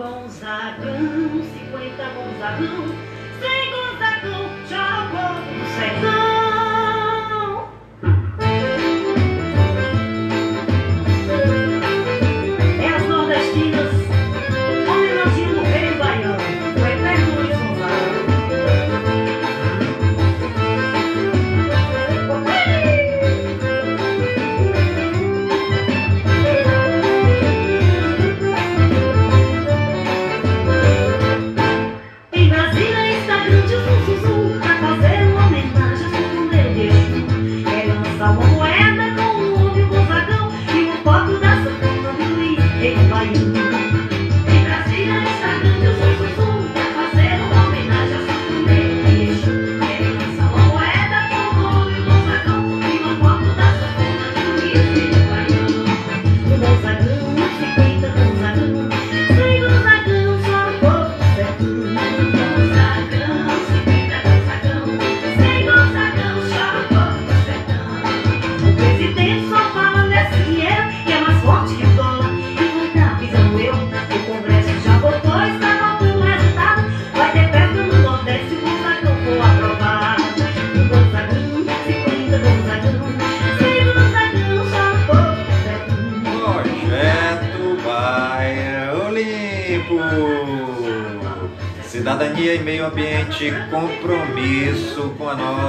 gonzagão, 50 gonzagão.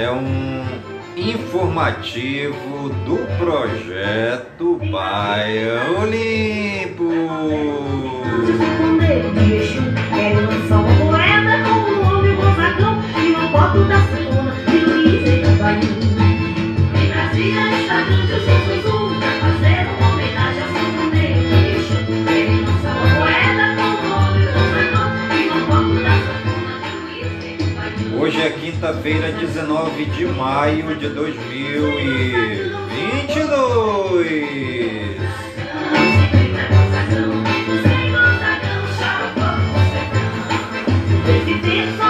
é um informativo do projeto Baião Limpo. Brasília está Hoje é quinta-feira, 19 de maio de 2022. Sem e vinte chapão, dois.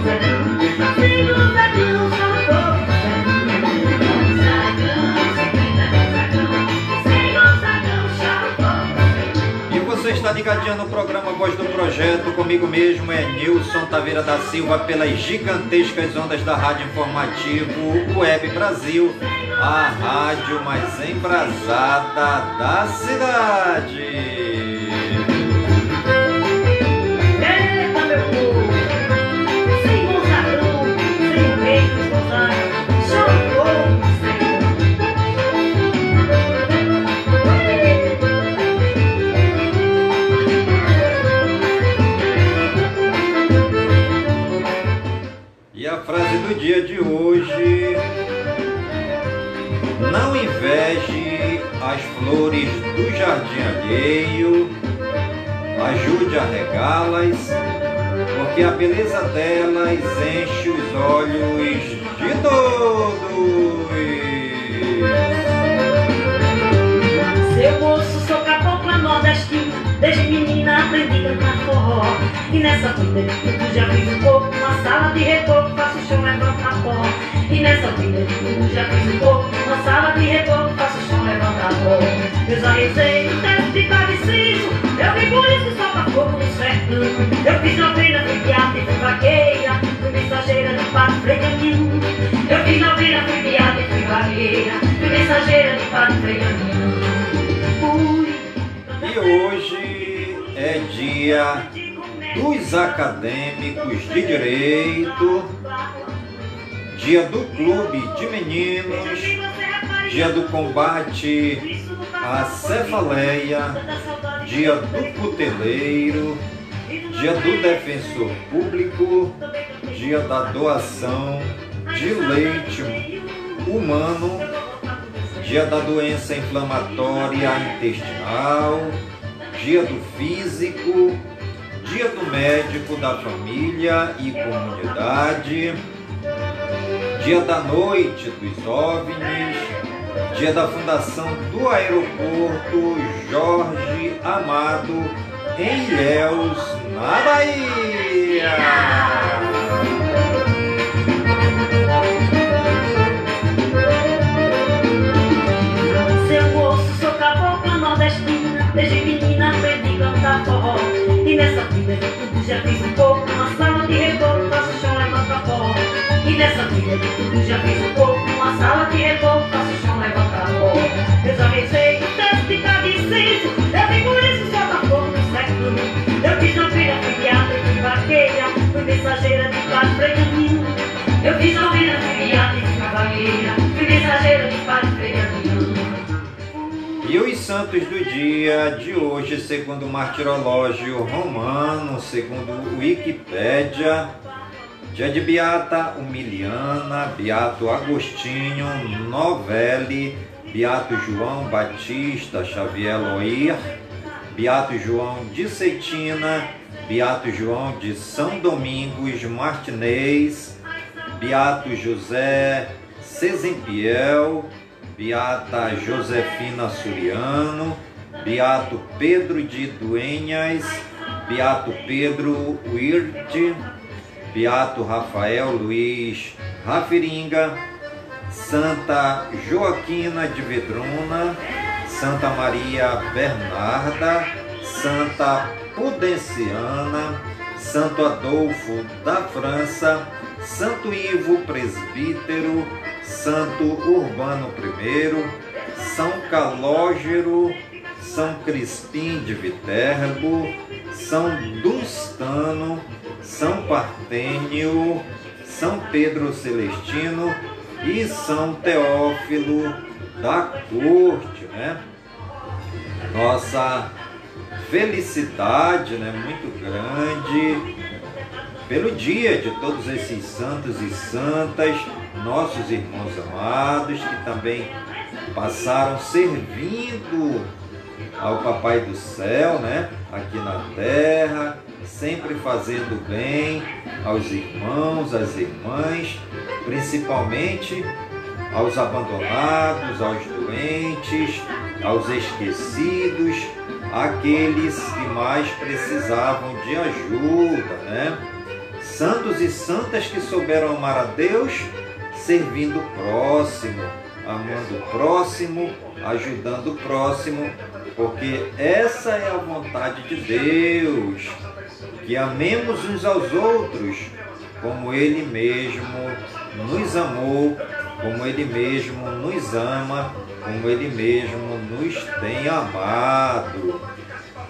está ligadinha no programa Voz do Projeto. Comigo mesmo é Nilson Taveira da Silva, pelas gigantescas ondas da Rádio Informativo Web Brasil, a rádio mais embrasada da cidade. dia de hoje, não inveje as flores do jardim alheio, ajude a regá-las, porque a beleza delas enche os olhos de todos. forró. E nessa vida de tudo já fiz um pouco Uma sala de reboco, faço o chão levantar pó E nessa vida de tudo já fiz um pouco Uma sala de reboco, faço o chão levantar pó Eu já rezei no teto de cabeceiro Eu vi por isso só pra fogo no sertão. Eu fiz novena, fui piada e fui vaqueira Fui mensageira de padre Frei Eu fiz novena, fui piada e fui vaqueira Fui mensageira de padre Frei e hoje é dia dos acadêmicos de direito, dia do clube de meninos, dia do combate à cefaleia, dia do cuteleiro, dia do defensor público, dia da doação de leite humano, dia da doença inflamatória intestinal, dia do físico, dia do médico da família e comunidade, dia da noite dos OVNIs, dia da fundação do aeroporto Jorge Amado em Ilhéus, na Bahia. E nessa vida de tudo já fiz um pouco, uma sala de reboco, faço chão, levanta pó. E nessa vida de tudo já fiz um pouco, uma sala de reboco, santos do dia de hoje, segundo o martirológio romano, segundo Wikipédia, dia de Beata Humiliana, Beato Agostinho Novelli, Beato João Batista Xavier Loir, Beato João de Cetina, Beato João de São Domingos Martinez, Beato José Cesempiel, Beata Josefina Suriano, Beato Pedro de Duenhas, Beato Pedro Wirth, Beato Rafael Luiz Rafiringa, Santa Joaquina de Vedruna, Santa Maria Bernarda, Santa Pudenciana, Santo Adolfo da França, Santo Ivo Presbítero, Santo Urbano I, São Calógero, São Crispim de Viterbo, São Dustano, São Partênio, São Pedro Celestino e São Teófilo da Corte, né? Nossa felicidade, né, muito grande pelo dia de todos esses santos e santas, nossos irmãos amados que também passaram servindo ao Papai do Céu, né? Aqui na terra, sempre fazendo bem aos irmãos, às irmãs, principalmente aos abandonados, aos doentes, aos esquecidos, aqueles que mais precisavam de ajuda, né? Santos e santas que souberam amar a Deus, servindo o próximo, amando o próximo, ajudando o próximo, porque essa é a vontade de Deus, que amemos uns aos outros, como Ele mesmo nos amou, como Ele mesmo nos ama, como Ele mesmo nos tem amado.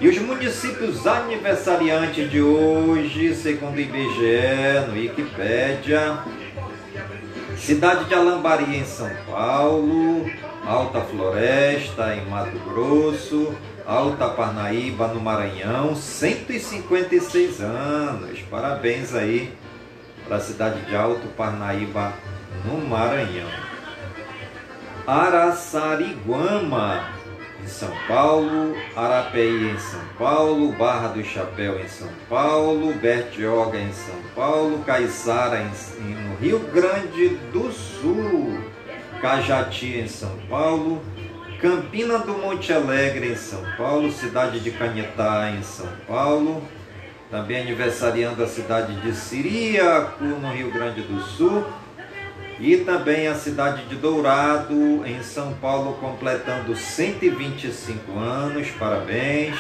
E os municípios aniversariantes de hoje, segundo o IBGE, no Wikipédia, cidade de Alambari em São Paulo, Alta Floresta em Mato Grosso, Alta Parnaíba no Maranhão, 156 anos. Parabéns aí para a cidade de Alto Parnaíba no Maranhão. Araçariguama em São Paulo, Arapeí em São Paulo, Barra do Chapéu em São Paulo, Bertioga em São Paulo, Caiçara no Rio Grande do Sul, Cajati em São Paulo, Campina do Monte Alegre em São Paulo, cidade de Canhetá em São Paulo, também aniversariando a cidade de Siríaco, no Rio Grande do Sul, E também a cidade de Dourado, em São Paulo, completando 125 anos, parabéns.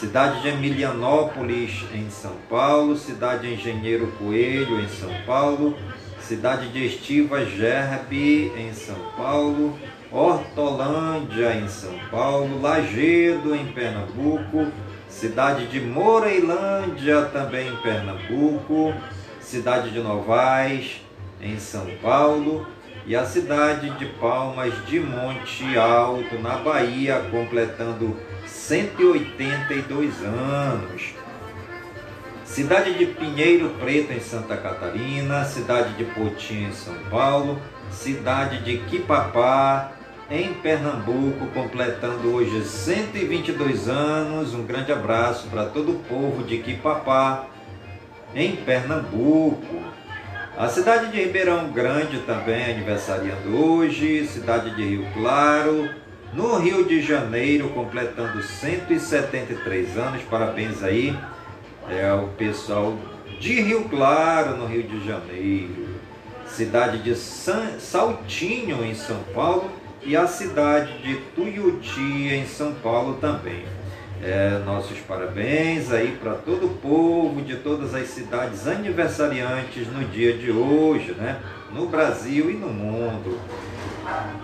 Cidade de Emilianópolis, em São Paulo. Cidade de Engenheiro Coelho, em São Paulo. Cidade de Estiva Gerbe, em São Paulo. Hortolândia, em São Paulo. Lagedo, em Pernambuco. Cidade de Moreilândia, também em Pernambuco. Cidade de Novais, em São Paulo. E a cidade de Palmas de Monte Alto, na Bahia, completando 182 anos. Cidade de Pinheiro Preto, em Santa Catarina, cidade de Potim, em São Paulo, cidade de Quipapá, em Pernambuco, completando hoje 122 anos. Um grande abraço para todo o povo de Quipapá, em Pernambuco. A cidade de Ribeirão Grande também aniversariando hoje, cidade de Rio Claro, no Rio de Janeiro, completando 173 anos. Parabéns aí é o pessoal de Rio Claro, no Rio de Janeiro. Cidade de San, Saltinho, em São Paulo, e a cidade de Tuiuti, em São Paulo também. É, nossos parabéns aí para todo o povo de todas as cidades aniversariantes no dia de hoje, né? No Brasil e no mundo.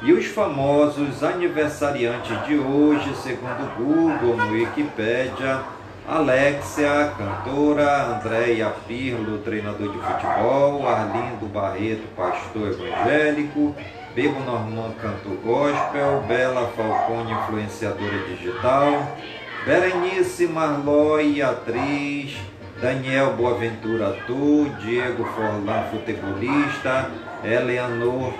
E os famosos aniversariantes de hoje, segundo Google, no Wikipedia, Alexia, cantora, Andréia Pirlo, treinador de futebol, Arlindo Barreto, pastor evangélico, Bebo Norman, cantor gospel, Bela Falcone, influenciadora digital, Berenice Marloi, atriz, Daniel Boaventura, ator, Diego Forlan, futebolista, Eleanor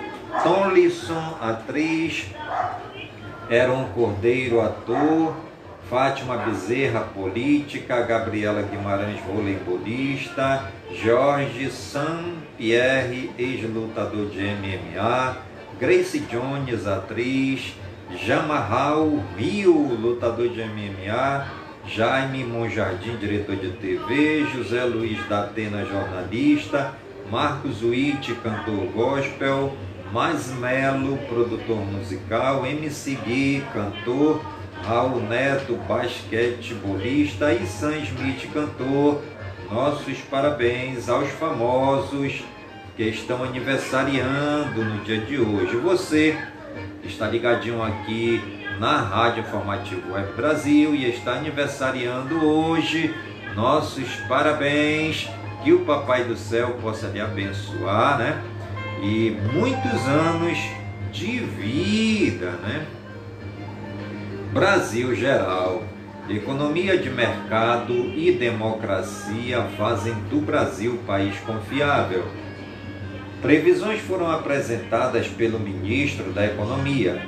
Tomlinson, atriz, Eron Cordeiro, ator, Fátima Bezerra, política, Gabriela Guimarães, voleibolista, Jorge Saint-Pierre, ex-lutador de MMA, Grace Jones, atriz, Jamarral Rio, lutador de MMA, Jaime Monjardim, diretor de TV, José Luiz da Atena, jornalista, Marcos Witt, cantor gospel, Mais Melo, produtor musical, MC Gui, cantor, Raul Neto, basquetebolista e Sam Smith, cantor. Nossos parabéns aos famosos que estão aniversariando no dia de hoje. Você está ligadinho aqui na Rádio Informativo Web Brasil e está aniversariando hoje. Nossos parabéns. Que o Papai do Céu possa lhe abençoar, né? E muitos anos de vida, né? Brasil geral. Economia de mercado e democracia fazem do Brasil país confiável. Previsões foram apresentadas pelo ministro da Economia,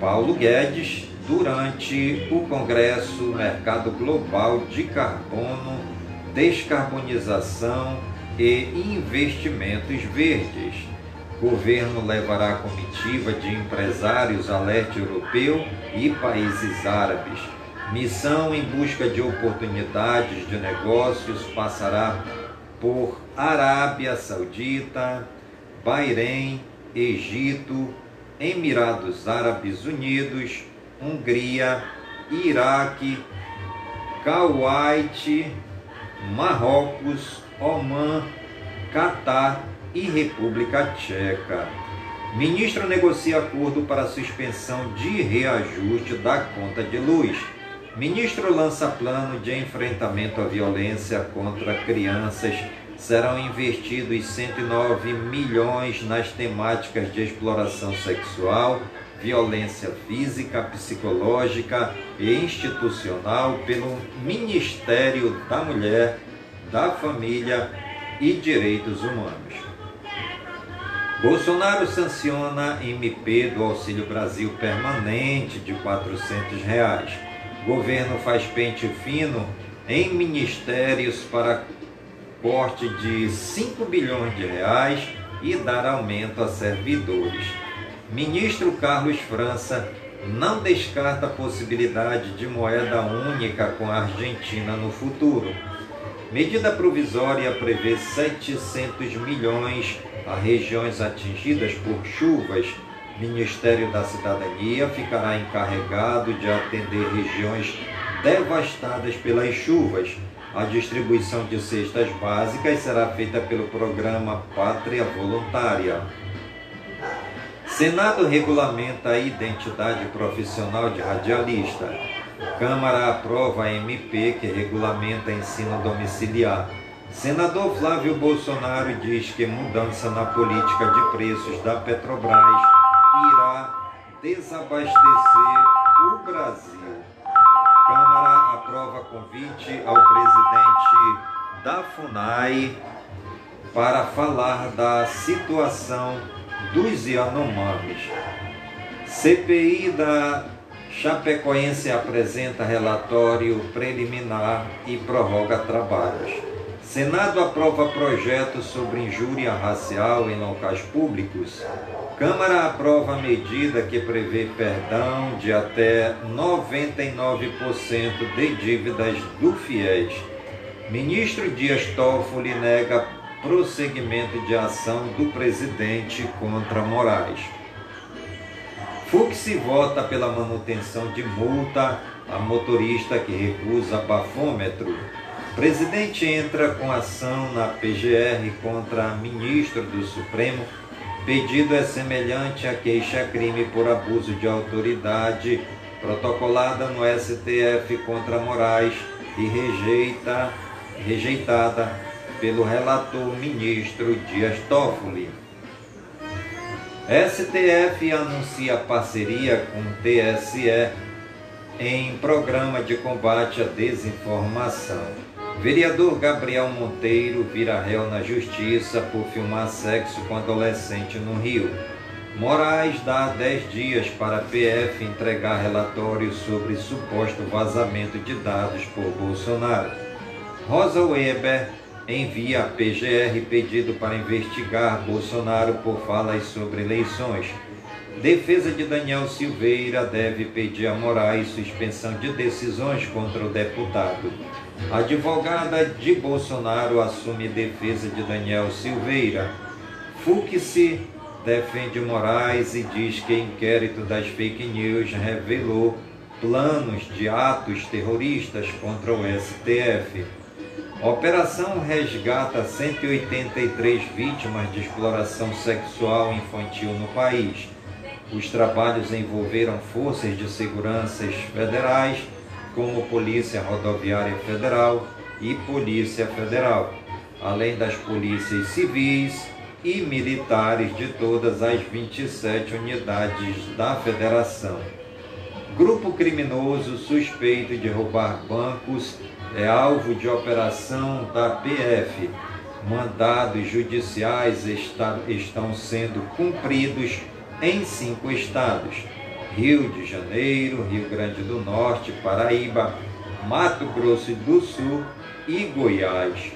Paulo Guedes, durante o Congresso Mercado Global de Carbono, Descarbonização e Investimentos Verdes Governo levará comitiva de empresários a leste europeu e países árabes. Missão em busca de oportunidades de negócios passará por Arábia Saudita, Bahrein, Egito, Emirados Árabes Unidos, Hungria, Iraque, Kuwait, Marrocos, Omã, Catar e República Tcheca. Ministro negocia acordo para suspensão de reajuste da conta de luz. Ministro lança plano de enfrentamento à violência contra crianças. Serão investidos 109 milhões nas temáticas de exploração sexual, violência física, psicológica e institucional pelo Ministério da Mulher, da Família e Direitos Humanos. Bolsonaro sanciona MP do Auxílio Brasil permanente de 400 reais. Governo faz pente fino em ministérios para corte de 5 bilhões de reais e dar aumento a servidores. Ministro Carlos França não descarta a possibilidade de moeda única com a Argentina no futuro. Medida provisória prevê 700 milhões a regiões atingidas por chuvas. Ministério da Cidadania ficará encarregado de atender regiões devastadas pelas chuvas. A distribuição de cestas básicas será feita pelo programa Pátria Voluntária. Senado regulamenta a identidade profissional de radialista. Câmara aprova a MP que regulamenta ensino domiciliar. Senador Flávio Bolsonaro diz que mudança na política de preços da Petrobras desabastecer o Brasil. Câmara aprova convite ao presidente da FUNAI para falar da situação dos Yanomamis. CPI da Chapecoense apresenta relatório preliminar e prorroga trabalhos. Senado aprova projeto sobre injúria racial em locais públicos. Câmara aprova medida que prevê perdão de até 99% de dívidas do FIES. Ministro Dias Toffoli nega prosseguimento de ação do presidente contra Moraes. Fux vota pela manutenção de multa a motorista que recusa bafômetro. Presidente entra com ação na PGR contra ministro do Supremo. Pedido é semelhante à queixa-crime por abuso de autoridade protocolada no STF contra Moraes e rejeita, rejeitada pelo relator ministro Dias Toffoli. STF anuncia parceria com TSE em programa de combate à desinformação. Vereador Gabriel Monteiro vira réu na justiça por filmar sexo com adolescente no Rio. Moraes dá 10 dias para a PF entregar relatório sobre suposto vazamento de dados por Bolsonaro. Rosa Weber envia à PGR pedido para investigar Bolsonaro por falas sobre eleições. Defesa de Daniel Silveira deve pedir a Moraes suspensão de decisões contra o deputado. Advogada de Bolsonaro assume defesa de Daniel Silveira. Fux defende Moraes e diz que inquérito das fake news revelou planos de atos terroristas contra o STF. Operação resgata 183 vítimas de exploração sexual infantil no país. Os trabalhos envolveram forças de segurança federais, como Polícia Rodoviária Federal e Polícia Federal, além das polícias civis e militares de todas as 27 unidades da Federação. Grupo criminoso suspeito de roubar bancos é alvo de operação da PF. Mandados judiciais está, estão sendo cumpridos em cinco estados: Rio de Janeiro, Rio Grande do Norte, Paraíba, Mato Grosso do Sul e Goiás.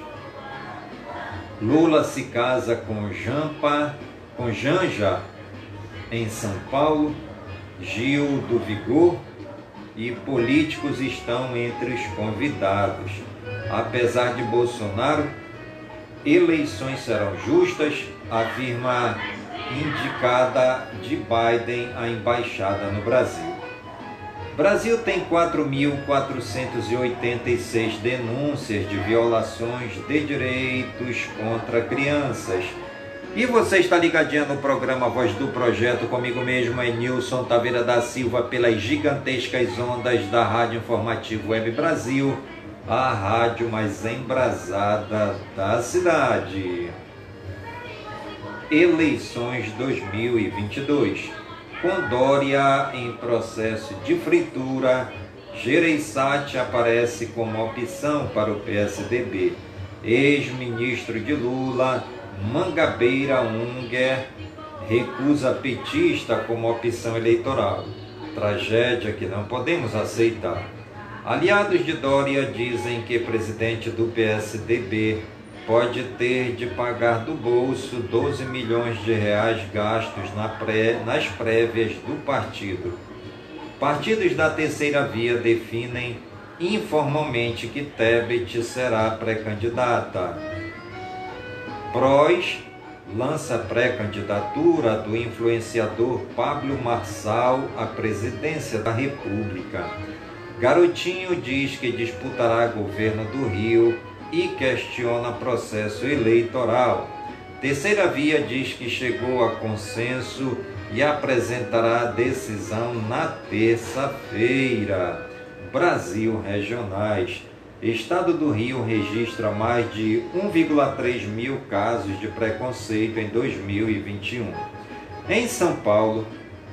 Lula se casa com Jampa, com Janja em São Paulo, Gil do Vigor e políticos estão entre os convidados. Apesar de Bolsonaro, eleições serão justas, afirma indicada de Biden à embaixada no Brasil. Brasil tem 4.486 denúncias de violações de direitos contra crianças e você está ligadinha no programa Voz do Projeto, comigo mesmo é Nilson Taveira da Silva, pelas gigantescas ondas da Rádio Informativo Web Brasil, a rádio mais embrasada da cidade. Eleições 2022. Com Dória em processo de fritura, Gereissati aparece como opção para o PSDB. Ex-ministro de Lula Mangabeira Unger recusa petista como opção eleitoral. Tragédia que não podemos aceitar. Aliados de Dória dizem que presidente do PSDB pode ter de pagar do bolso 12 milhões de reais gastos na pré, nas prévias do partido. Partidos da terceira via definem informalmente que Tebet será pré-candidata. Prós lança pré-candidatura do influenciador Pablo Marçal à presidência da República. Garotinho diz que disputará governo do Rio e questiona processo eleitoral. Terceira Via diz que chegou a consenso e apresentará decisão na terça-feira. Brasil Regionais. Estado do Rio registra mais de 1,3 mil casos de preconceito em 2021. Em São Paulo,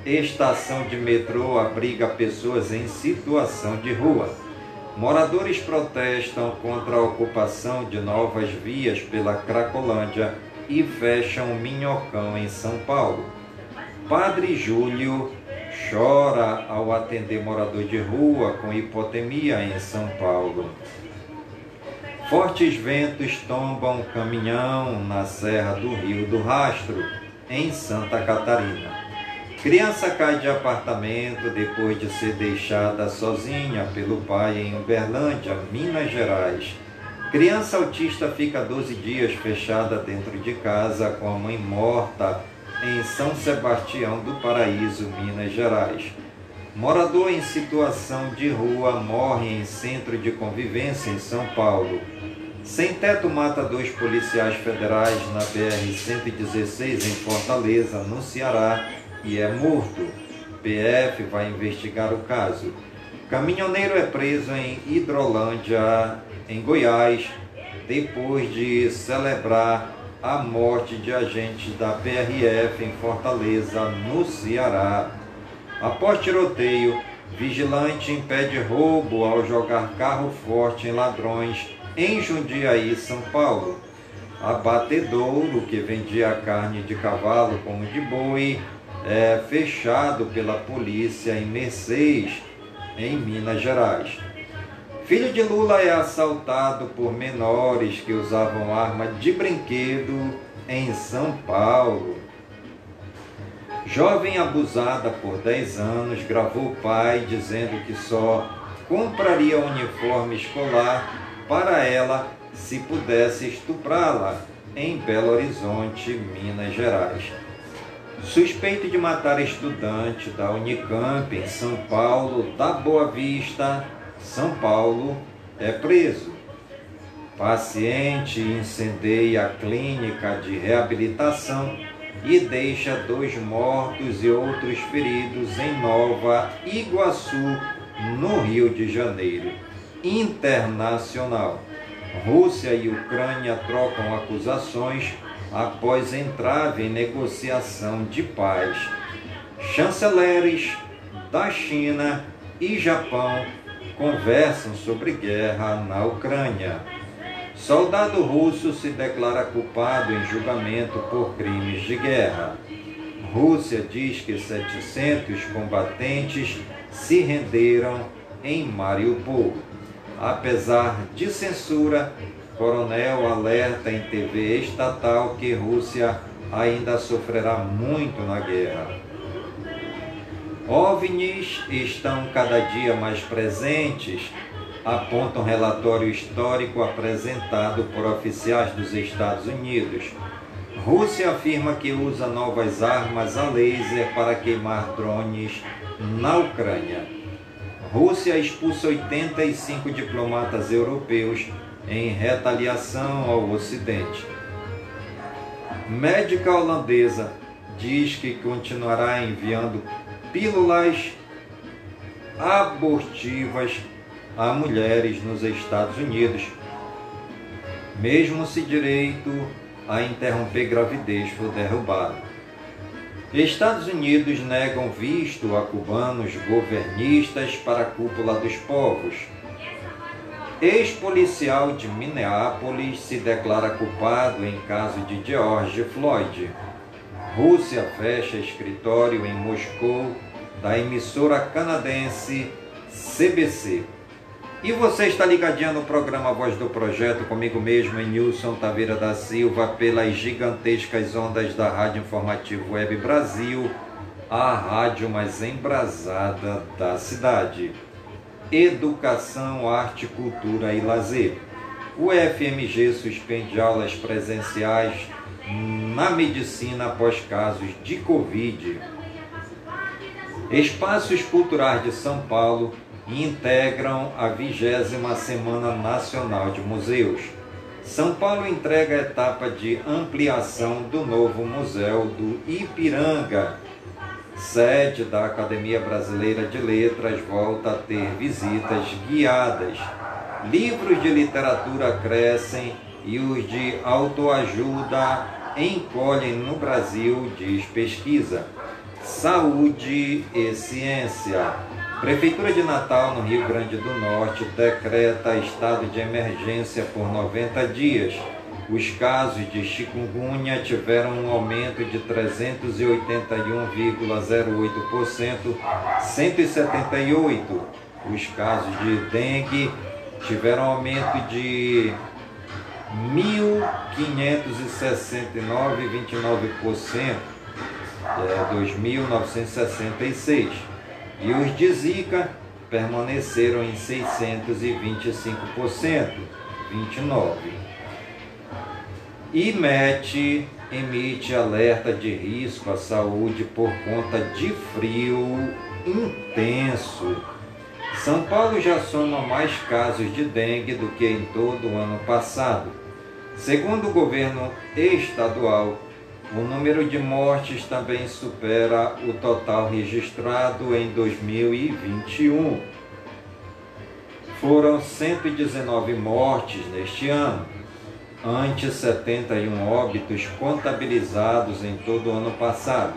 estação de metrô abriga pessoas em situação de rua. Moradores protestam contra a ocupação de novas vias pela Cracolândia e fecham Minhocão em São Paulo. Padre Júlio chora ao atender morador de rua com hipotemia em São Paulo. Fortes ventos tombam caminhão na Serra do Rio do Rastro, em Santa Catarina. Criança cai de apartamento depois de ser deixada sozinha pelo pai em Uberlândia, Minas Gerais. Criança autista fica 12 dias fechada dentro de casa com a mãe morta em São Sebastião do Paraíso, Minas Gerais. Morador em situação de rua morre em centro de convivência em São Paulo. Sem teto mata dois policiais federais na BR-116 em Fortaleza, no Ceará, e é morto. PF vai investigar o caso. Caminhoneiro é preso em Hidrolândia, em Goiás, depois de celebrar a morte de agentes da PRF em Fortaleza, no Ceará. Após tiroteio, vigilante impede roubo ao jogar carro forte em ladrões em Jundiaí, São Paulo. Abatedouro, que vendia carne de cavalo como de boi, é fechado pela polícia em Mercedes, em Minas Gerais. Filho de Lula é assaltado por menores que usavam arma de brinquedo em São Paulo. Jovem abusada por 10 anos gravou o pai dizendo que só compraria uniforme escolar para ela se pudesse estuprá-la em Belo Horizonte, Minas Gerais. Suspeito de matar estudante da Unicamp em São Paulo, da Boa Vista, são Paulo é preso. Paciente incendeia a clínica de reabilitação e deixa dois mortos e outros feridos em Nova Iguaçu, no Rio de Janeiro. Internacional. Rússia e Ucrânia trocam acusações após entrave em negociação de paz. Chanceleres da China e Japão conversam sobre guerra na Ucrânia. Soldado russo se declara culpado em julgamento por crimes de guerra. Rússia diz que 700 combatentes se renderam em Mariupol. Apesar de censura, coronel alerta em TV estatal que Rússia ainda sofrerá muito na guerra. OVNIs estão cada dia mais presentes, aponta um relatório histórico apresentado por oficiais dos Estados Unidos. Rússia afirma que usa novas armas a laser para queimar drones na Ucrânia. Rússia expulsa 85 diplomatas europeus em retaliação ao Ocidente. Médica holandesa diz que continuará enviando pílulas abortivas a mulheres nos Estados Unidos, mesmo se direito a interromper gravidez for derrubado. Estados Unidos negam visto a cubanos governistas para a cúpula dos povos. Ex-policial de Minneapolis se declara culpado em caso de George Floyd. Rússia fecha escritório em Moscou da emissora canadense CBC. E você está ligadinho no programa Voz do Projeto, comigo mesmo, em Nilson Taveira da Silva, pelas gigantescas ondas da Rádio Informativo Web Brasil, a rádio mais embrasada da cidade. Educação, arte, cultura e lazer. O FMG suspende aulas presenciais na medicina após casos de Covid. Espaços Culturais de São Paulo integram a vigésima Semana Nacional de Museus. São Paulo entrega a etapa de ampliação do novo Museu do Ipiranga. Sede da Academia Brasileira de Letras volta a ter visitas guiadas. Livros de literatura crescem e os de autoajuda encolhem no Brasil, diz pesquisa. Saúde e ciência. Prefeitura de Natal, no Rio Grande do Norte, decreta estado de emergência por 90 dias. Os casos de chikungunya tiveram um aumento de 381,08%, 178. Os casos de dengue tiveram um aumento de 1.569,29%, é, 2.966 e os de Zika permaneceram em 625%, 29. IMET emite alerta de risco à saúde por conta de frio intenso. São Paulo já soma mais casos de dengue do que em todo o ano passado. Segundo o governo estadual, o número de mortes também supera o total registrado em 2021. Foram 119 mortes neste ano, ante 71 óbitos contabilizados em todo o ano passado.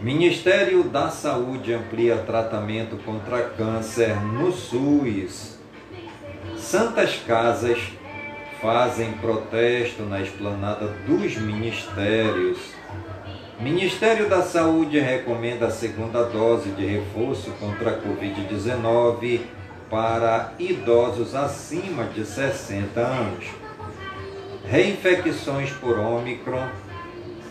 Ministério da Saúde amplia tratamento contra câncer no SUS. Santas Casas fazem protesto na esplanada dos ministérios. Ministério da Saúde recomenda a segunda dose de reforço contra a Covid-19 para idosos acima de 60 anos. Reinfecções por Ômicron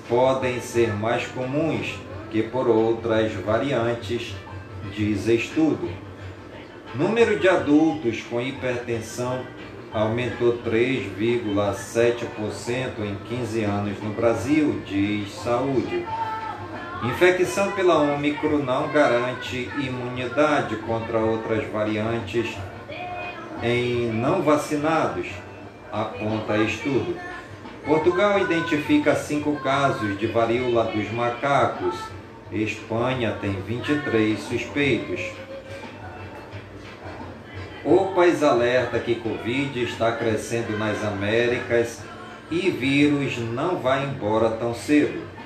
podem ser mais comuns que por outras variantes, diz estudo. Número de adultos com hipertensão aumentou 3,7% em 15 anos no Brasil, diz Saúde. Infecção pela Ômicron não garante imunidade contra outras variantes em não vacinados, aponta estudo. Portugal identifica cinco casos de varíola dos macacos. Espanha tem 23 suspeitos. O país alerta que Covid está crescendo nas Américas e vírus não vai embora tão cedo.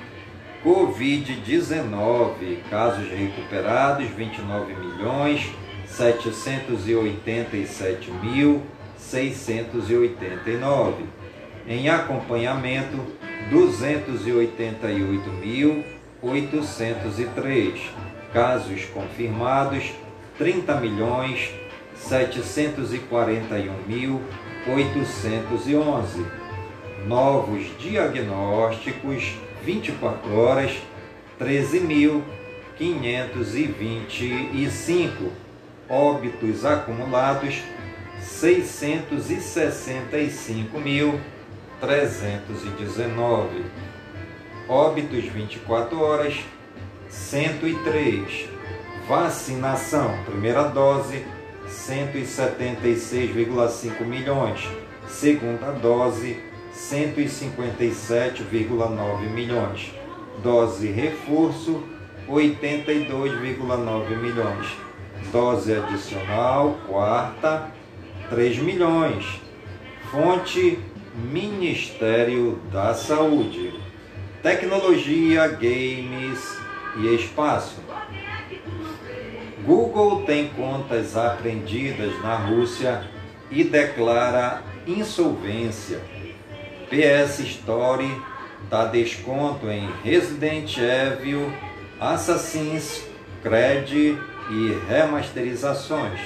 Covid-19, casos recuperados 29 milhões 787 mil 689. Em acompanhamento 288 mil 803. Casos confirmados 30 milhões 741.811. Novos diagnósticos, 24 horas, 13.525. Óbitos acumulados, 665.319. Óbitos 24 horas, 103. Vacinação, primeira dose, 176,5 milhões. Segunda dose, 157,9 milhões. Dose reforço, 82,9 milhões. Dose adicional, quarta, 3 milhões. Fonte Ministério da Saúde. Tecnologia, games e espaço. Google tem contas apreendidas na Rússia e declara insolvência. PS Story dá desconto em Resident Evil, Assassin's Creed e remasterizações.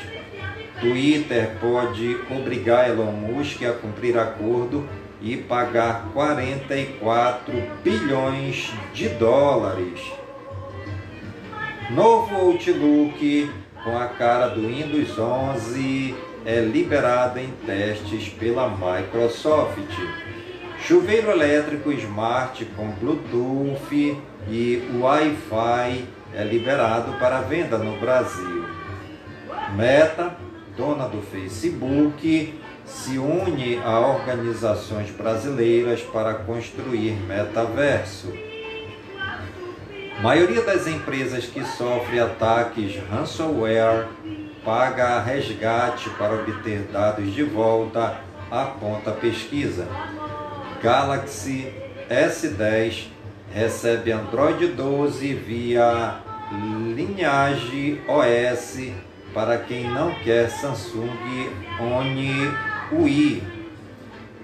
Twitter pode obrigar Elon Musk a cumprir acordo e pagar 44 bilhões de dólares. Novo Outlook com a cara do Windows 11 é liberado em testes pela Microsoft. Chuveiro elétrico smart com Bluetooth e Wi-Fi é liberado para venda no Brasil. Meta, dona do Facebook, se une a organizações brasileiras para construir metaverso. Maioria das empresas que sofrem ataques ransomware paga resgate para obter dados de volta, aponta pesquisa. Galaxy S10 recebe Android 12 via linhagem OS para quem não quer Samsung One UI.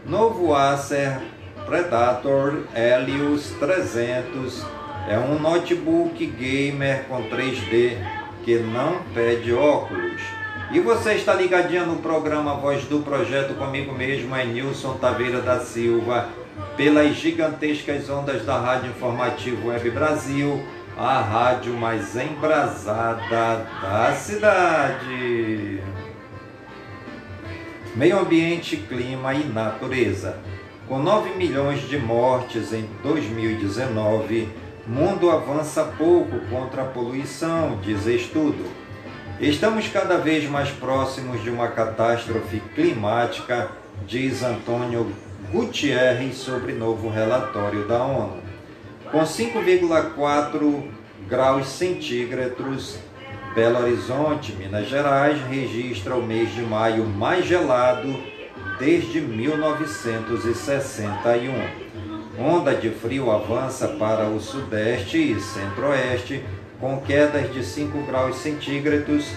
Novo Acer Predator Helios 300 é um notebook gamer com 3D que não pede óculos. E você está ligadinha no programa Voz do Projeto comigo mesmo, é Nilson Taveira da Silva, pelas gigantescas ondas da Rádio Informativo Web Brasil, a rádio mais embrasada da cidade. Meio ambiente, clima e natureza. Com 9 milhões de mortes em 2019, mundo avança pouco contra a poluição, diz estudo. Estamos cada vez mais próximos de uma catástrofe climática, diz Antônio Gutierrez sobre novo relatório da ONU. Com 5,4 graus centígrados, Belo Horizonte, Minas Gerais, registra o mês de maio mais gelado desde 1961. Onda de frio avança para o sudeste e centro-oeste, com quedas de 5 graus centígrados.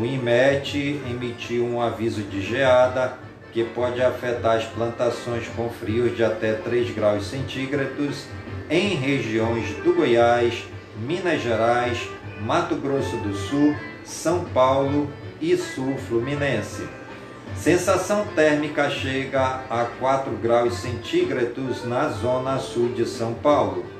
O IMET emitiu um aviso de geada que pode afetar as plantações com frios de até 3 graus centígrados em regiões do Goiás, Minas Gerais, Mato Grosso do Sul, São Paulo e Sul Fluminense. Sensação térmica chega a 4 graus centígrados na zona sul de São Paulo.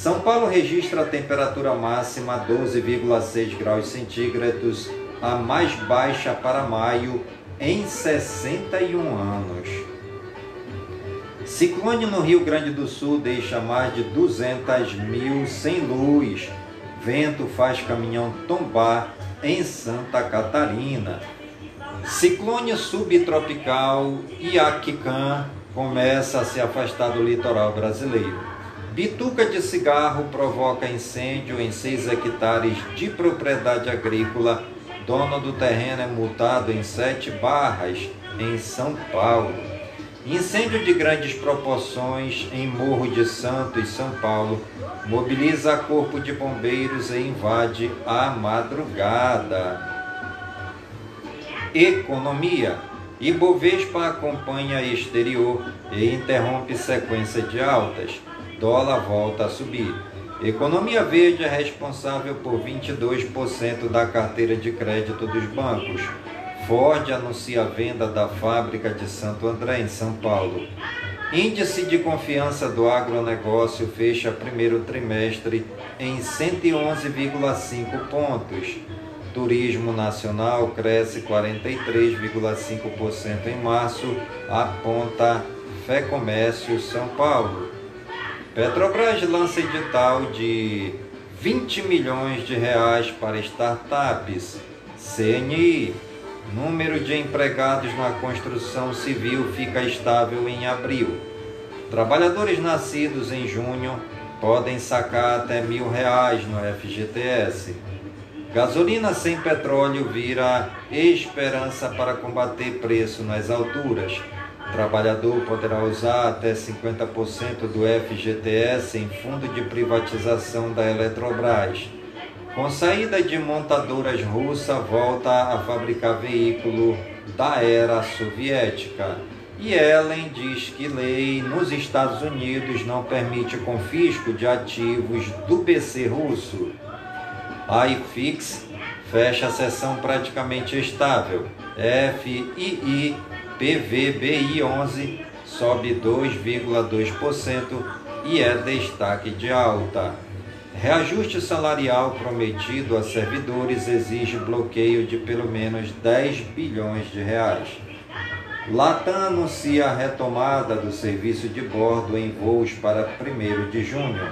São Paulo registra a temperatura máxima 12,6 graus centígrados, a mais baixa para maio em 61 anos. Ciclone no Rio Grande do Sul deixa mais de 200 mil sem luz. Vento faz caminhão tombar em Santa Catarina. Ciclone subtropical Iaquican começa a se afastar do litoral brasileiro. Bituca de cigarro provoca incêndio em 6 hectares de propriedade agrícola. Dono do terreno é multado em sete barras em São Paulo. Incêndio de grandes proporções em Morro de Santos, São Paulo, mobiliza corpo de bombeiros e invade a madrugada. Economia. Ibovespa acompanha exterior e interrompe sequência de altas. Dólar volta a subir. Economia verde é responsável por 22% da carteira de crédito dos bancos. Ford anuncia a venda da fábrica de Santo André, em São Paulo. Índice de confiança do agronegócio fecha primeiro trimestre em 111,5 pontos. Turismo nacional cresce 43,5% em março, aponta Fé Comércio São Paulo. Petrobras lança edital de 20 milhões de reais para startups. CNI. Número de empregados na construção civil fica estável em abril. Trabalhadores nascidos em junho podem sacar até mil reais no FGTS. Gasolina sem petróleo vira esperança para combater preço nas alturas. Trabalhador poderá usar até 50% do FGTS em fundo de privatização da Eletrobras. Com saída de montadoras russa, volta a fabricar veículo da era soviética. E Ellen diz que lei nos Estados Unidos não permite confisco de ativos do BC russo iFix fecha a sessão praticamente estável. FII PVBI 11 sobe 2,2% e é destaque de alta. Reajuste salarial prometido a servidores exige bloqueio de pelo menos 10 bilhões de reais. Latam anuncia a retomada do serviço de bordo em voos para 1 de junho.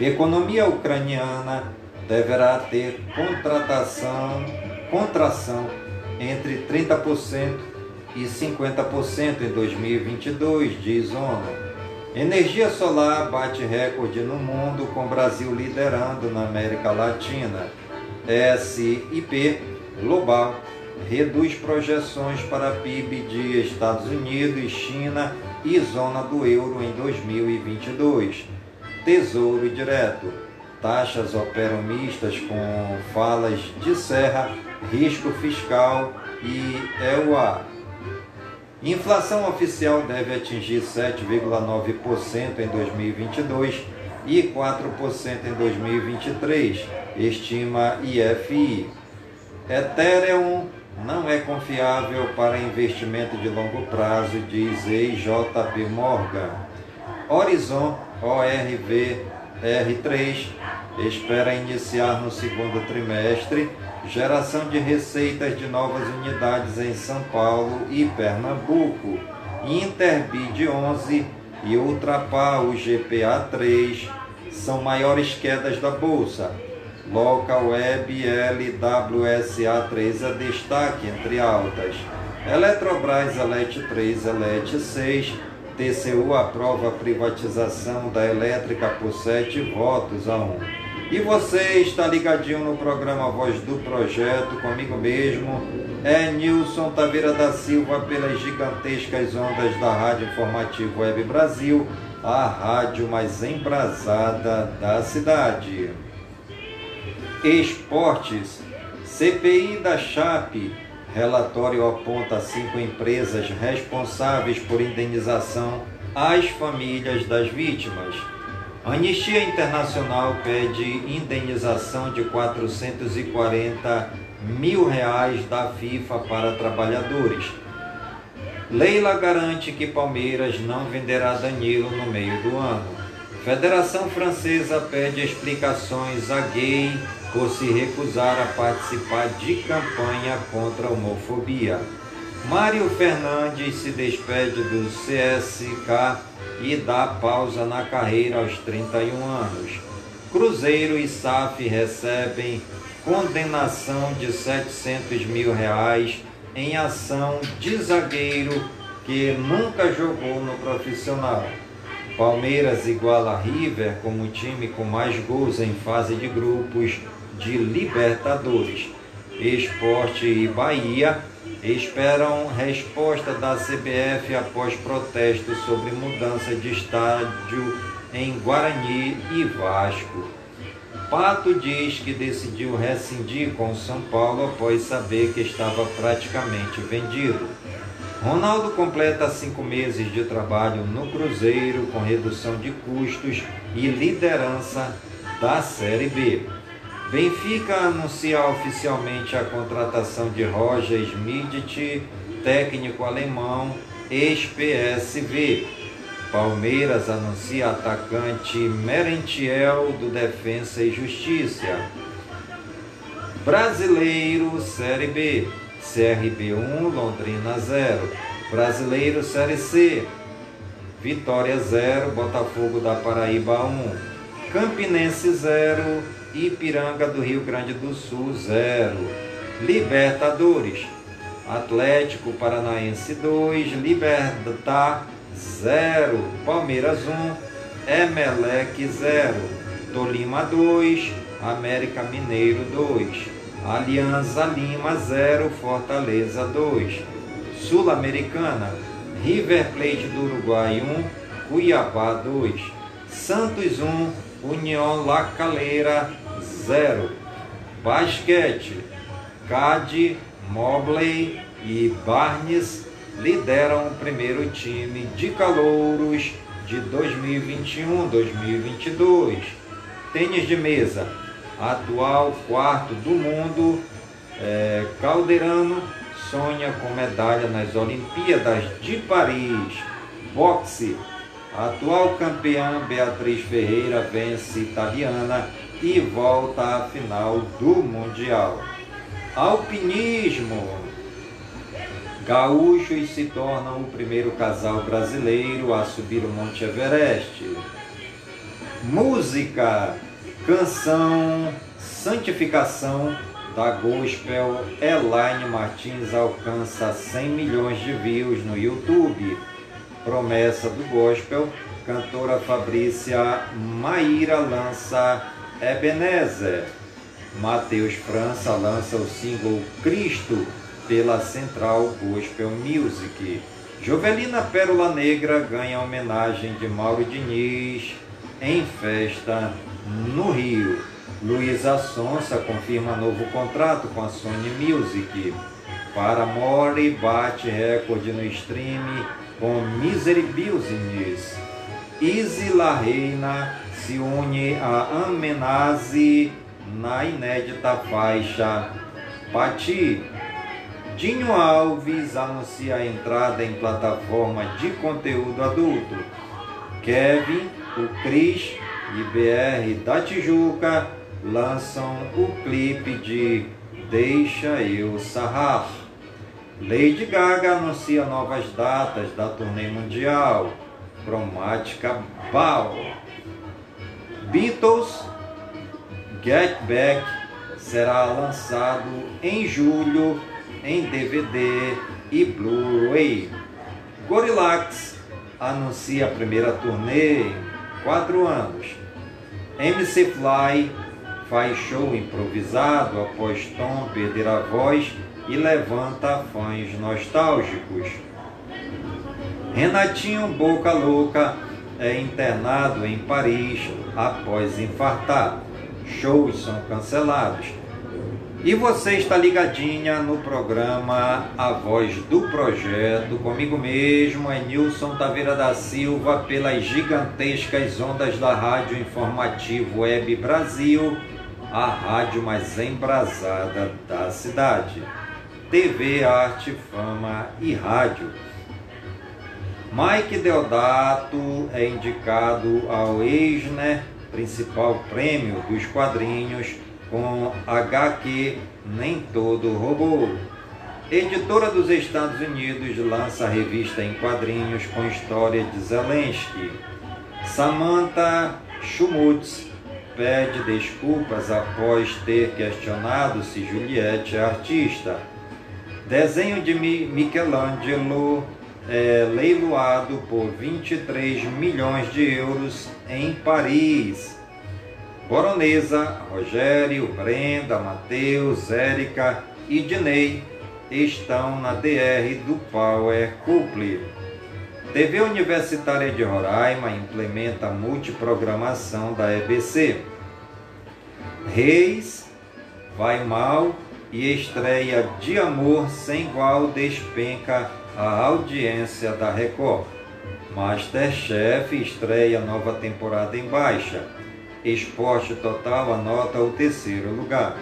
Economia ucraniana deverá ter contratação, contração entre 30% e 50% em 2022, diz ONU. Energia solar bate recorde no mundo, com Brasil liderando na América Latina. SIP Global reduz projeções para PIB de Estados Unidos, China e zona do euro em 2022. Tesouro Direto. Taxas operam mistas com falas de serra, risco fiscal e EUA. Inflação oficial deve atingir 7,9% em 2022 e 4% em 2023, estima IFI. Ethereum não é confiável para investimento de longo prazo, diz EIJP Morgan. Horizon ORV R3 espera iniciar no segundo trimestre geração de receitas de novas unidades em São Paulo e Pernambuco. Interbid 11 e Ultrapar o GPA 3 são maiores quedas da bolsa. Local Web LWSA 3 é destaque entre altas. Eletrobras Elet 3, Elet 6, TCU aprova a privatização da elétrica por 7 votos a 1. E você está ligadinho no programa Voz do Projeto, comigo mesmo, é Nilson Taveira da Silva, pelas gigantescas ondas da Rádio Informativo Web Brasil, a rádio mais embrasada da cidade. Esportes. CPI da Chape. Relatório aponta cinco empresas responsáveis por indenização às famílias das vítimas. Anistia Internacional pede indenização de 440 mil reais da FIFA para trabalhadores. Leila garante que Palmeiras não venderá Danilo no meio do ano. Federação Francesa pede explicações a gay por se recusar a participar de campanha contra a homofobia. Mário Fernandes se despede do CSK e dá pausa na carreira aos 31 anos. Cruzeiro e SAF recebem condenação de 700 mil reais em ação de zagueiro que nunca jogou no profissional. Palmeiras iguala River como time com mais gols em fase de grupos de Libertadores. Esporte e Bahia esperam resposta da CBF após protesto sobre mudança de estádio em Guarani e Vasco. Pato diz que decidiu rescindir com São Paulo após saber que estava praticamente vendido. Ronaldo completa cinco meses de trabalho no Cruzeiro com redução de custos e liderança da Série B. Benfica anuncia oficialmente a contratação de Roger Schmidt, técnico alemão, ex-PSV. Palmeiras anuncia atacante Merentiel do Defensa e Justiça. Brasileiro Série B. CRB 1, Londrina 0. Brasileiro Série C. Vitória 0, Botafogo da Paraíba 1. Campinense 0, Ipiranga do Rio Grande do Sul 0. Libertadores. Atlético Paranaense 2, Libertar 0, Palmeiras 1, Emelec 0, Tolima 2, América Mineiro 2, Alianza Lima 0, Fortaleza 2, Sul-Americana, River Plate do Uruguai 1, Cuiabá 2, Santos 1, União La Calera 0. Basquete, Cade, Mobley e Barnes lideram o primeiro time de calouros de 2021-2022. Tênis de mesa, atual quarto do mundo, é, Calderano sonha com medalha nas Olimpíadas de Paris. Boxe, atual campeã Beatriz Ferreira vence italiana e volta à final do Mundial. Alpinismo. Gaúchos se tornam o primeiro casal brasileiro a subir o Monte Everest. Música, canção, santificação da gospel Elaine Martins alcança 100 milhões de views no YouTube. Promessa do gospel, cantora Fabrícia Maíra lança Ebenezer. Matheus França lança o single Cristo pela Central Gospel Music. Jovelina Pérola Negra ganha homenagem de Mauro Diniz em festa no Rio. Luísa Sonsa confirma novo contrato com a Sony Music. Para Mori bate recorde no stream com Misery Business. Izzy La Reina se une a Amenazi na inédita faixa Pati. Dinho Alves anuncia a entrada em plataforma de conteúdo adulto. Kevin, o Cris e BR da Tijuca lançam o clipe de Deixa Eu Sarrar. Lady Gaga anuncia novas datas da turnê mundial. Cromática Ball. Beatles Get Back será lançado em julho em DVD e Blu-ray. Gorillax anuncia a primeira turnê em quatro anos. MC Fly faz show improvisado após Tom perder a voz e levanta fãs nostálgicos. Renatinho Boca Louca é internado em Paris após infartar. Shows são cancelados. E você está ligadinha no programa A Voz do Projeto, comigo mesmo, é Nilson Taveira da Silva, pelas gigantescas ondas da Rádio Informativo Web Brasil, a rádio mais embrasada da cidade. TV, arte, fama e rádio. Mike Deodato é indicado ao Eisner, principal prêmio dos quadrinhos com HQ Nem Todo Robô. Editora dos Estados Unidos lança revista em quadrinhos com história de Zelensky. Samantha Schmutz pede desculpas após ter questionado se Juliette é artista. Desenho de Michelangelo é leiloado por 23 milhões de euros em Paris. Coronesa, Rogério, Brenda, Matheus, Érica e Dinei estão na DR do Power Couple. TV Universitária de Roraima implementa multiprogramação da EBC. Reis vai mal e estreia de amor sem igual despenca a audiência da Record. Masterchef estreia nova temporada em baixa. Esporte Total anota o terceiro lugar.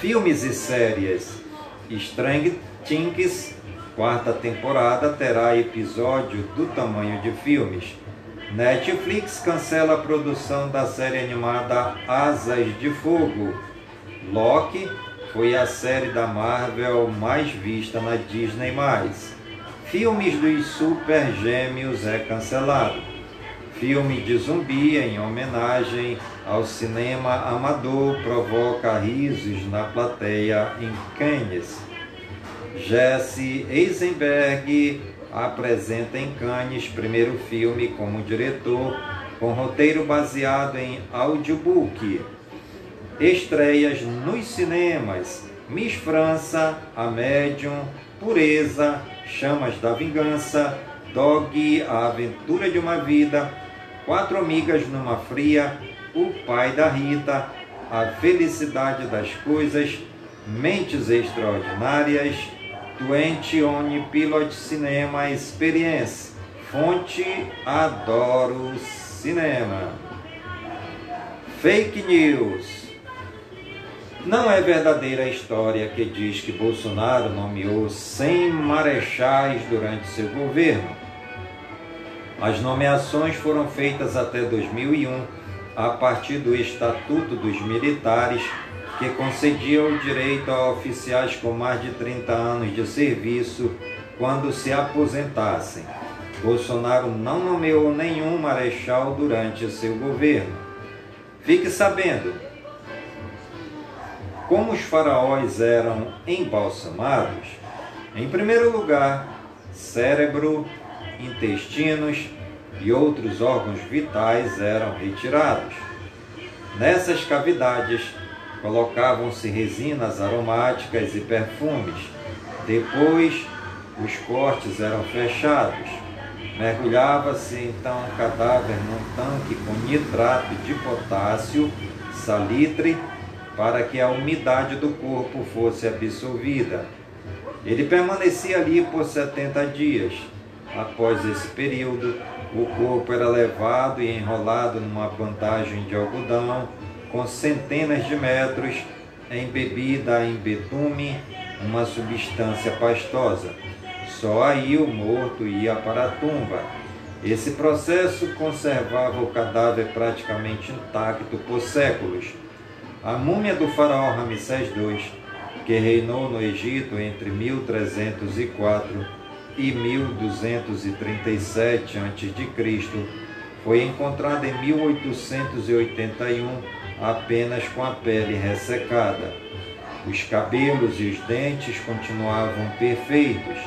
Filmes e séries. Stranger Things, quarta temporada, terá episódio do tamanho de filmes. Netflix cancela a produção da série animada Asas de Fogo. Loki foi a série da Marvel mais vista na Disney+. Filmes dos Super Gêmeos é cancelado filme de zumbi em homenagem ao cinema amador provoca risos na plateia em Cannes. Jesse Eisenberg apresenta em Cannes primeiro filme como diretor com roteiro baseado em audiobook. Estreias nos cinemas: Miss França, A Médium, Pureza, Chamas da Vingança, Dog, A Aventura de uma Vida, Quatro amigas numa fria, o pai da Rita, a felicidade das coisas, mentes extraordinárias, Twenty On Pilot Cinema Experience, fonte Adoro Cinema. Fake News. Não é verdadeira a história que diz que Bolsonaro nomeou 100 marechais durante seu governo. As nomeações foram feitas até 2001 a partir do Estatuto dos Militares, que concedia o direito a oficiais com mais de 30 anos de serviço quando se aposentassem. Bolsonaro não nomeou nenhum marechal durante seu governo. Fique sabendo, como os faraós eram embalsamados, em primeiro lugar, cérebro, intestinos e outros órgãos vitais eram retirados. Nessas cavidades colocavam-se resinas aromáticas e perfumes. Depois, os cortes eram fechados. Mergulhava-se então o cadáver num tanque com nitrato de potássio, salitre, para que a umidade do corpo fosse absorvida. Ele permanecia ali por 70 dias. Após esse período, o corpo era levado e enrolado numa vantagem de algodão com centenas de metros, embebida em betume, uma substância pastosa. Só aí o morto ia para a tumba. Esse processo conservava o cadáver praticamente intacto por séculos. A múmia do faraó Ramsés II, que reinou no Egito entre 1304 e 1237 a.C., foi encontrada em 1881 apenas com a pele ressecada. Os cabelos e os dentes continuavam perfeitos.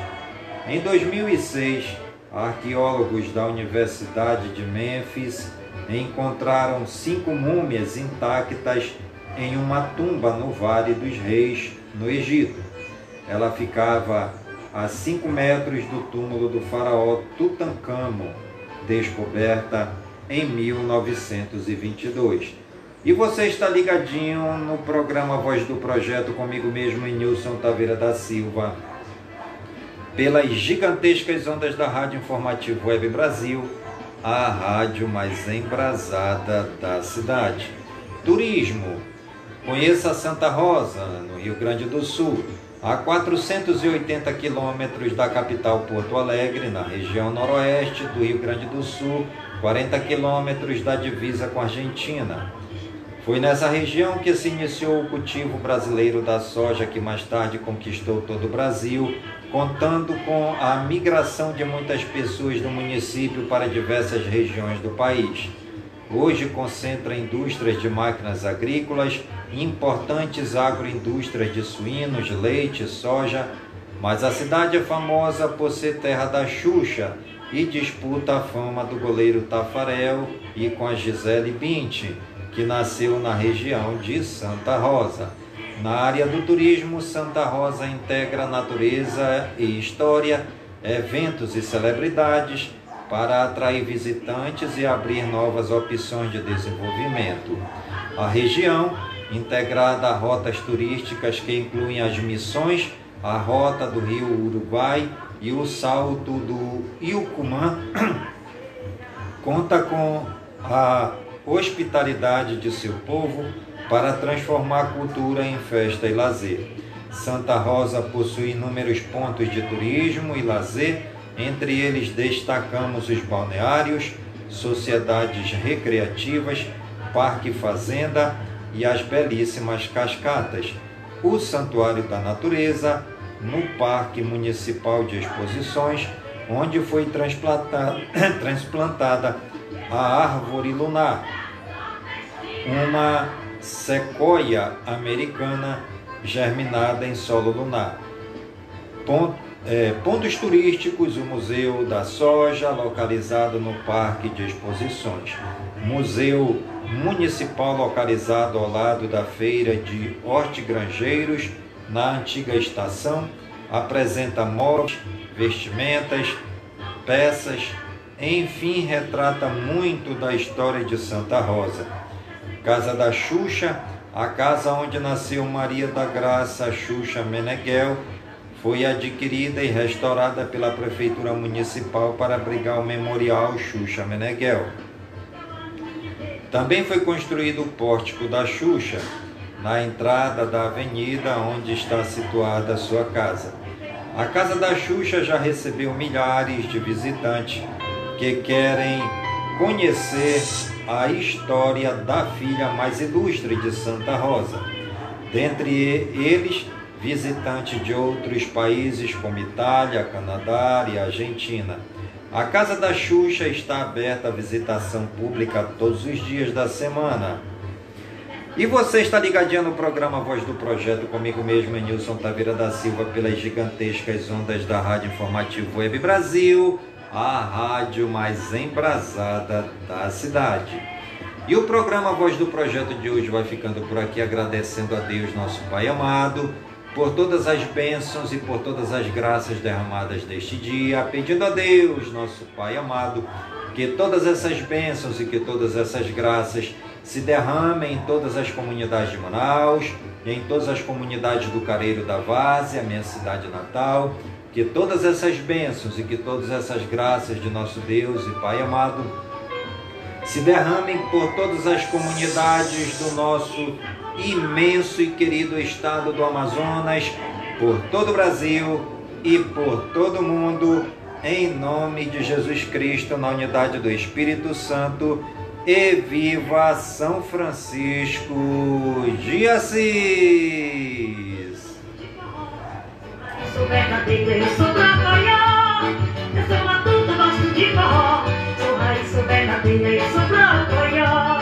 Em 2006, arqueólogos da Universidade de Memphis encontraram cinco múmias intactas em uma tumba no Vale dos Reis, no Egito. Ela ficava a 5 metros do túmulo do faraó Tutankhamon, descoberta em 1922. E você está ligadinho no programa Voz do Projeto comigo mesmo, Nilson Taveira da Silva, pelas gigantescas ondas da Rádio Informativo Web Brasil, a rádio mais embrasada da cidade. Turismo. Conheça Santa Rosa, no Rio Grande do Sul a 480 quilômetros da capital Porto Alegre, na região noroeste do Rio Grande do Sul, 40 quilômetros da divisa com a Argentina. Foi nessa região que se iniciou o cultivo brasileiro da soja, que mais tarde conquistou todo o Brasil, contando com a migração de muitas pessoas do município para diversas regiões do país. Hoje concentra indústrias de máquinas agrícolas, importantes agroindústrias de suínos, leite, soja, mas a cidade é famosa por ser terra da Xuxa e disputa a fama do goleiro Tafarel e com a Gisele Bint, que nasceu na região de Santa Rosa. Na área do turismo, Santa Rosa integra natureza e história, eventos e celebridades para atrair visitantes e abrir novas opções de desenvolvimento. A região integrada a rotas turísticas que incluem as missões, a rota do rio Uruguai e o salto do Ilcumã, conta com a hospitalidade de seu povo para transformar a cultura em festa e lazer. Santa Rosa possui inúmeros pontos de turismo e lazer, entre eles destacamos os balneários, sociedades recreativas, parque fazenda, e as belíssimas cascatas, o Santuário da Natureza, no Parque Municipal de Exposições, onde foi transplantada, transplantada a árvore lunar, uma sequoia americana germinada em solo lunar. é, pontos turísticos, o Museu da Soja, localizado no Parque de Exposições, Museu municipal localizado ao lado da feira de hortigranjeiros, na antiga estação, apresenta móveis, vestimentas, peças, enfim, retrata muito da história de Santa Rosa. Casa da Xuxa, a casa onde nasceu Maria da Graça Xuxa Meneghel, foi adquirida e restaurada pela Prefeitura Municipal para abrigar o Memorial Xuxa Meneghel. Também foi construído o Pórtico da Xuxa, na entrada da avenida onde está situada a sua casa. A casa da Xuxa já recebeu milhares de visitantes que querem conhecer a história da filha mais ilustre de Santa Rosa. Dentre eles, visitantes de outros países como Itália, Canadá e Argentina. A Casa da Xuxa está aberta à visitação pública todos os dias da semana. E você está ligadinho no programa Voz do Projeto comigo mesmo, Nilson Taveira da Silva, pelas gigantescas ondas da Rádio Informativo Web Brasil, a rádio mais embrasada da cidade. E o programa Voz do Projeto de hoje vai ficando por aqui, agradecendo a Deus, nosso Pai amado, por todas as bênçãos e por todas as graças derramadas neste dia, pedindo a Deus, nosso Pai amado, que todas essas bênçãos e que todas essas graças se derramem em todas as comunidades de Manaus, em todas as comunidades do Careiro da Várzea, minha cidade natal, que todas essas bênçãos e que todas essas graças de nosso Deus e Pai amado se derramem por todas as comunidades do nosso imenso e querido estado do Amazonas, por todo o Brasil e por todo o mundo, em nome de Jesus Cristo, na unidade do Espírito Santo. E viva São Francisco de Assis! Sou sou eu sou gosto de forró. Sou raiz, sou verdadeira, sou.